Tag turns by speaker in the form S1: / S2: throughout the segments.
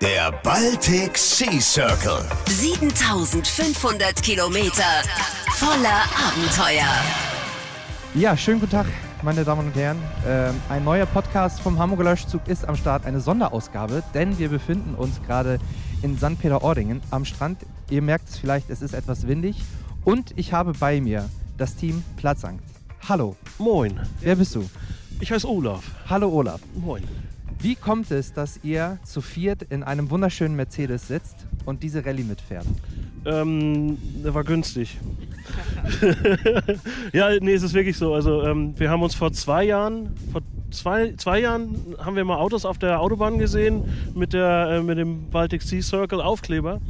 S1: Der Baltic Sea Circle.
S2: 7500 Kilometer voller Abenteuer.
S3: Ja, schönen guten Tag, meine Damen und Herren. Ähm, ein neuer Podcast vom Hamburger Löschzug ist am Start, eine Sonderausgabe, denn wir befinden uns gerade in St. Peter-Ordingen am Strand. Ihr merkt es vielleicht, es ist etwas windig. Und ich habe bei mir das Team Platzangst. Hallo,
S4: Moin,
S3: wer bist du?
S4: ich heiße Olaf.
S3: Hallo Olaf.
S4: Moin.
S3: Wie kommt es, dass ihr zu viert in einem wunderschönen Mercedes sitzt und diese Rallye mitfährt?
S4: Ähm, der war günstig. ja, nee, es ist wirklich so. Also, ähm, wir haben uns vor zwei Jahren, vor zwei, zwei Jahren haben wir mal Autos auf der Autobahn gesehen mit, der, äh, mit dem Baltic Sea Circle Aufkleber.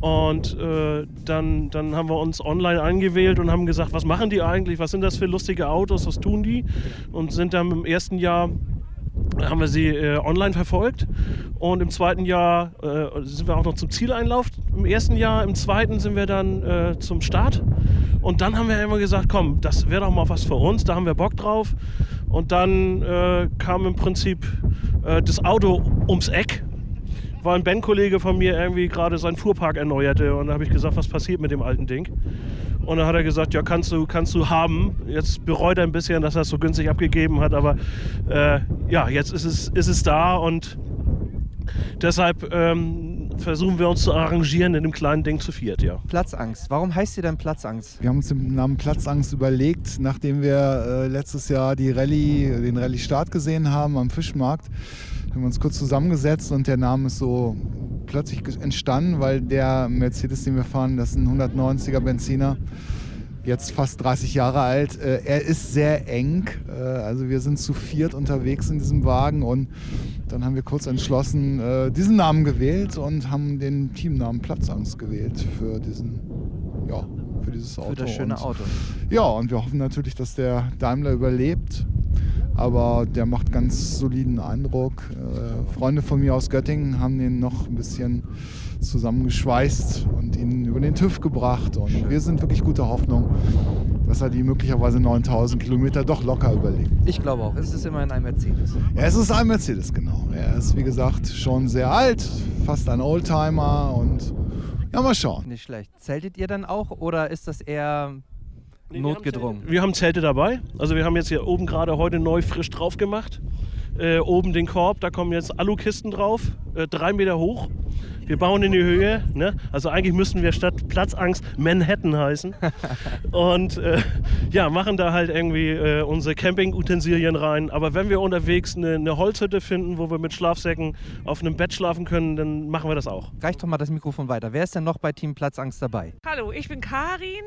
S4: Und äh, dann, dann haben wir uns online eingewählt und haben gesagt, was machen die eigentlich? Was sind das für lustige Autos? Was tun die? Und sind dann im ersten Jahr haben wir sie äh, online verfolgt und im zweiten Jahr äh, sind wir auch noch zum Zieleinlauf. Im ersten Jahr, im zweiten sind wir dann äh, zum Start und dann haben wir immer gesagt, komm, das wäre doch mal was für uns, da haben wir Bock drauf. Und dann äh, kam im Prinzip äh, das Auto ums Eck, weil ein Bandkollege von mir irgendwie gerade seinen Fuhrpark erneuerte und da habe ich gesagt, was passiert mit dem alten Ding? Und dann hat er gesagt, ja, kannst du, kannst du haben. Jetzt bereut er ein bisschen, dass er es so günstig abgegeben hat, aber äh, ja, jetzt ist es, ist es da und deshalb ähm, versuchen wir uns zu arrangieren in dem kleinen Ding zu viert, ja.
S3: Platzangst. Warum heißt ihr denn Platzangst?
S5: Wir haben uns den Namen Platzangst überlegt, nachdem wir äh, letztes Jahr die Rallye, den Rallye-Start gesehen haben am Fischmarkt. Haben wir uns kurz zusammengesetzt und der Name ist so plötzlich entstanden, weil der Mercedes, den wir fahren, das ist ein 190er Benziner, jetzt fast 30 Jahre alt. Äh, er ist sehr eng, äh, also wir sind zu viert unterwegs in diesem Wagen und dann haben wir kurz entschlossen äh, diesen Namen gewählt und haben den Teamnamen Platzangst gewählt für diesen, ja, für dieses Auto.
S3: Für das schöne
S5: und,
S3: Auto.
S5: Ja, und wir hoffen natürlich, dass der Daimler überlebt. Aber der macht ganz soliden Eindruck. Äh, Freunde von mir aus Göttingen haben den noch ein bisschen zusammengeschweißt und ihn über den TÜV gebracht. Und wir sind wirklich guter Hoffnung, dass er die möglicherweise 9000 Kilometer doch locker überlebt.
S3: Ich glaube auch, es ist immerhin ein Mercedes.
S5: Ja, es ist ein Mercedes, genau. Er ist, wie gesagt, schon sehr alt, fast ein Oldtimer und ja, mal schauen.
S3: Nicht schlecht. Zeltet ihr dann auch oder ist das eher
S4: Nee, wir
S3: notgedrungen?
S4: haben Zelte- Wir haben Zelte dabei. Also wir haben jetzt hier oben gerade heute neu frisch drauf gemacht. Äh, oben den Korb, da kommen jetzt Alukisten drauf, äh, drei Meter hoch. Wir bauen in die Höhe. Ne? Also eigentlich müssten wir statt Platzangst Manhattan heißen. Und äh, ja, machen da halt irgendwie äh, unsere Campingutensilien rein. Aber wenn wir unterwegs eine, eine Holzhütte finden, wo wir mit Schlafsäcken auf einem Bett schlafen können, dann machen wir das auch.
S3: Reicht doch mal das Mikrofon weiter. Wer ist denn noch bei Team Platzangst dabei?
S6: Hallo, ich bin Karin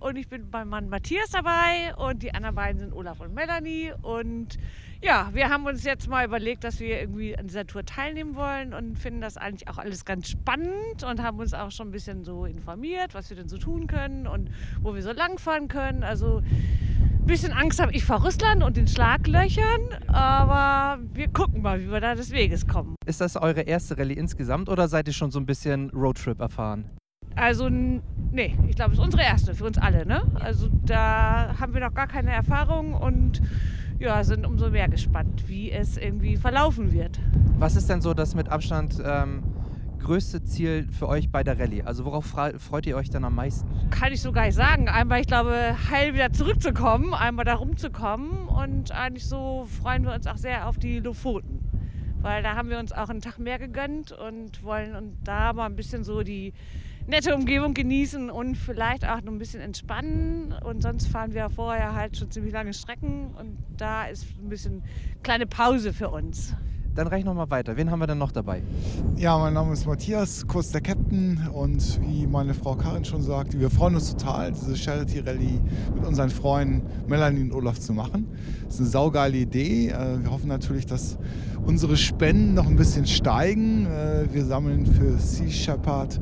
S6: und ich bin beim Mann Matthias dabei und die anderen beiden sind Olaf und Melanie und ja, wir haben uns jetzt mal überlegt, dass wir irgendwie an dieser Tour teilnehmen wollen und finden das eigentlich auch alles ganz spannend und haben uns auch schon ein bisschen so informiert, was wir denn so tun können und wo wir so langfahren können. Also ein bisschen Angst habe ich vor Russland und den Schlaglöchern, aber wir gucken mal, wie wir da des Weges kommen.
S3: Ist das eure erste Rallye insgesamt oder seid ihr schon so ein bisschen Roadtrip erfahren?
S6: Also, nee, ich glaube, es ist unsere erste für uns alle, ne? Also, da haben wir noch gar keine Erfahrung und ja, sind umso mehr gespannt, wie es irgendwie verlaufen wird.
S3: Was ist denn so das mit Abstand ähm, größte Ziel für euch bei der Rallye? Also worauf freut ihr euch dann am meisten?
S6: Kann ich so gar nicht sagen. Einmal, ich glaube, heil wieder zurückzukommen, einmal da rumzukommen und eigentlich so freuen wir uns auch sehr auf die Lofoten. Weil da haben wir uns auch einen Tag mehr gegönnt und wollen und da mal ein bisschen so die nette Umgebung genießen und vielleicht auch noch ein bisschen entspannen. Und sonst fahren wir vorher halt schon ziemlich lange Strecken und da ist ein bisschen kleine Pause für uns.
S3: Dann reich noch mal weiter. Wen haben wir denn noch dabei?
S5: Ja, mein Name ist Matthias, kurz der Captain. Und wie meine Frau Karin schon sagte, wir freuen uns total, diese Charity Rallye mit unseren Freunden Melanie und Olaf zu machen. Das ist eine saugeile Idee. Äh, Wir hoffen natürlich, dass unsere Spenden noch ein bisschen steigen. Äh, Wir sammeln für Sea Shepherd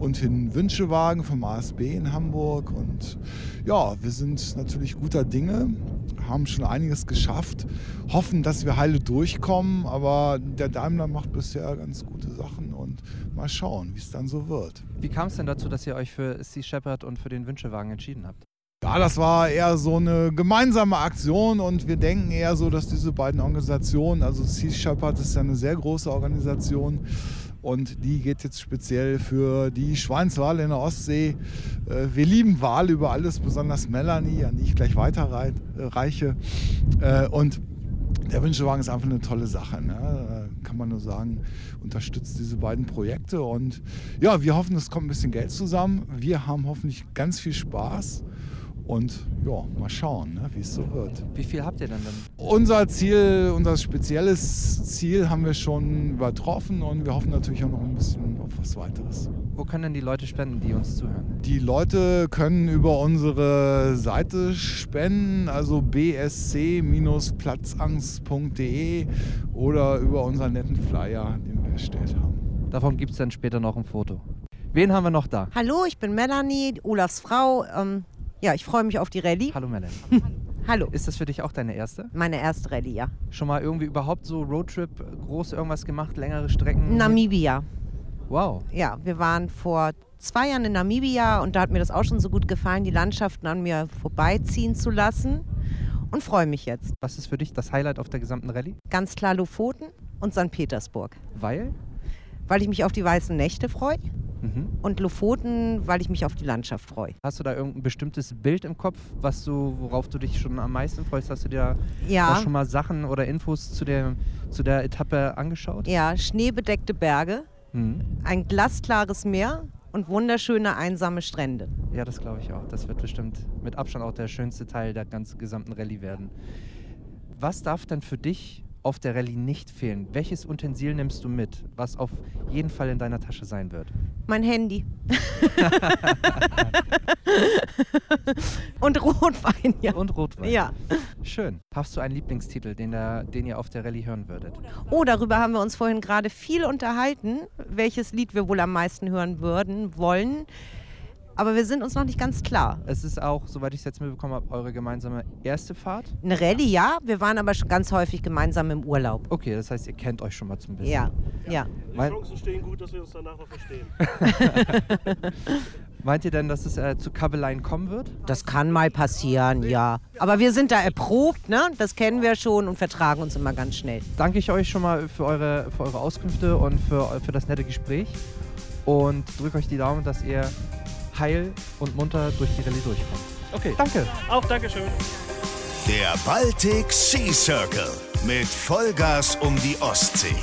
S5: und den Wünschewagen vom ASB in Hamburg. Und ja, wir sind natürlich guter Dinge, haben schon einiges geschafft, hoffen, dass wir heile durchkommen, aber der Daimler macht bisher ganz gute Sachen und mal schauen, wie es dann so wird.
S3: Wie kam es denn dazu, dass ihr euch für Sea Shepherd und für den Wünschewagen entschieden habt?
S5: Ja, das war eher so eine gemeinsame Aktion und wir denken eher so, dass diese beiden Organisationen, also Sea Shepherd ist ja eine sehr große Organisation Und die geht jetzt speziell für die Schweinswale in der Ostsee. Äh, wir lieben Wale über alles, besonders Melanie, an die ich gleich weiterreiche. Äh, und der Wünschewagen ist einfach eine tolle Sache. Ne? Kann man nur sagen, unterstützt diese beiden Projekte. Und ja, wir hoffen, es kommt ein bisschen Geld zusammen. Wir haben hoffentlich ganz viel Spaß. Und ja, mal schauen, ne, wie es so wird.
S3: Wie viel habt ihr denn dann?
S5: Unser Ziel, unser spezielles Ziel haben wir schon übertroffen und wir hoffen natürlich auch noch ein bisschen auf was weiteres.
S3: Wo können denn die Leute spenden, die uns zuhören?
S5: Die Leute können über unsere Seite spenden, also bsc-platzangst.de oder über unseren netten Flyer, den wir erstellt haben.
S3: Davon gibt es dann später noch ein Foto. Wen haben wir noch da?
S7: Hallo, ich bin Melanie, Olafs Frau. Ähm, ja, ich freue mich auf die Rallye.
S3: Hallo Melanie.
S7: Hallo.
S3: Ist das für dich auch deine erste?
S7: Meine erste Rallye, ja.
S3: Schon mal irgendwie überhaupt so Roadtrip, groß irgendwas gemacht, längere Strecken?
S7: Namibia.
S3: Wow.
S7: Ja, wir waren vor zwei Jahren in Namibia und da hat mir das auch schon so gut gefallen, die Landschaften an mir vorbeiziehen zu lassen und freue mich jetzt.
S3: Was ist für dich das Highlight auf der gesamten Rallye?
S7: Ganz klar Lofoten und St. Petersburg,
S3: Weil?
S7: Weil ich mich auf die weißen Nächte freue
S3: Mhm.
S7: und Lofoten, weil ich mich auf die Landschaft freue.
S3: Hast du da irgendein bestimmtes Bild im Kopf, was du, worauf du dich schon am meisten freust? Hast du dir da
S7: Ja,
S3: schon mal Sachen oder Infos zu der, zu der Etappe angeschaut?
S7: ja, schneebedeckte Berge,
S3: Mhm.
S7: ein glasklares Meer und wunderschöne einsame Strände.
S3: Ja, das glaube ich auch. Das wird bestimmt mit Abstand auch der schönste Teil der ganzen gesamten Rallye werden. Was darf denn für dich auf der Rallye nicht fehlen? Welches Utensil nimmst du mit, was auf jeden Fall in deiner Tasche sein wird?
S7: Mein Handy. und Rotwein, ja.
S3: Und Rotwein.
S7: Ja.
S3: Schön. Hast du einen Lieblingstitel, den, der, den ihr auf der Rallye hören würdet?
S7: Oh, darüber haben wir uns vorhin gerade viel unterhalten, welches Lied wir wohl am meisten hören würden, wollen. Aber wir sind uns noch nicht ganz klar.
S3: Es ist auch, soweit ich es jetzt mitbekommen habe, eure gemeinsame erste Fahrt.
S7: Eine Rallye, ja. Wir waren aber schon ganz häufig gemeinsam im Urlaub.
S3: Okay, das heißt, ihr kennt euch schon mal zum bisschen.
S7: Ja, ja.
S4: Die
S3: Mein-
S4: Chancen stehen gut, dass wir uns danach noch verstehen.
S3: Meint ihr denn, dass es äh, zu Kabeleien kommen wird?
S7: Das kann mal passieren, ja. Aber wir sind da erprobt, ne? Das kennen wir schon und vertragen uns immer ganz schnell.
S3: danke ich euch schon mal für eure, für eure Auskünfte und für, für das nette Gespräch. Und drücke euch die Daumen, dass ihr heil und munter durch die Rallye durchkommt.
S4: Okay,
S3: Danke.
S4: auch Dankeschön.
S1: Der Baltic Sea Circle mit Vollgas um die Ostsee.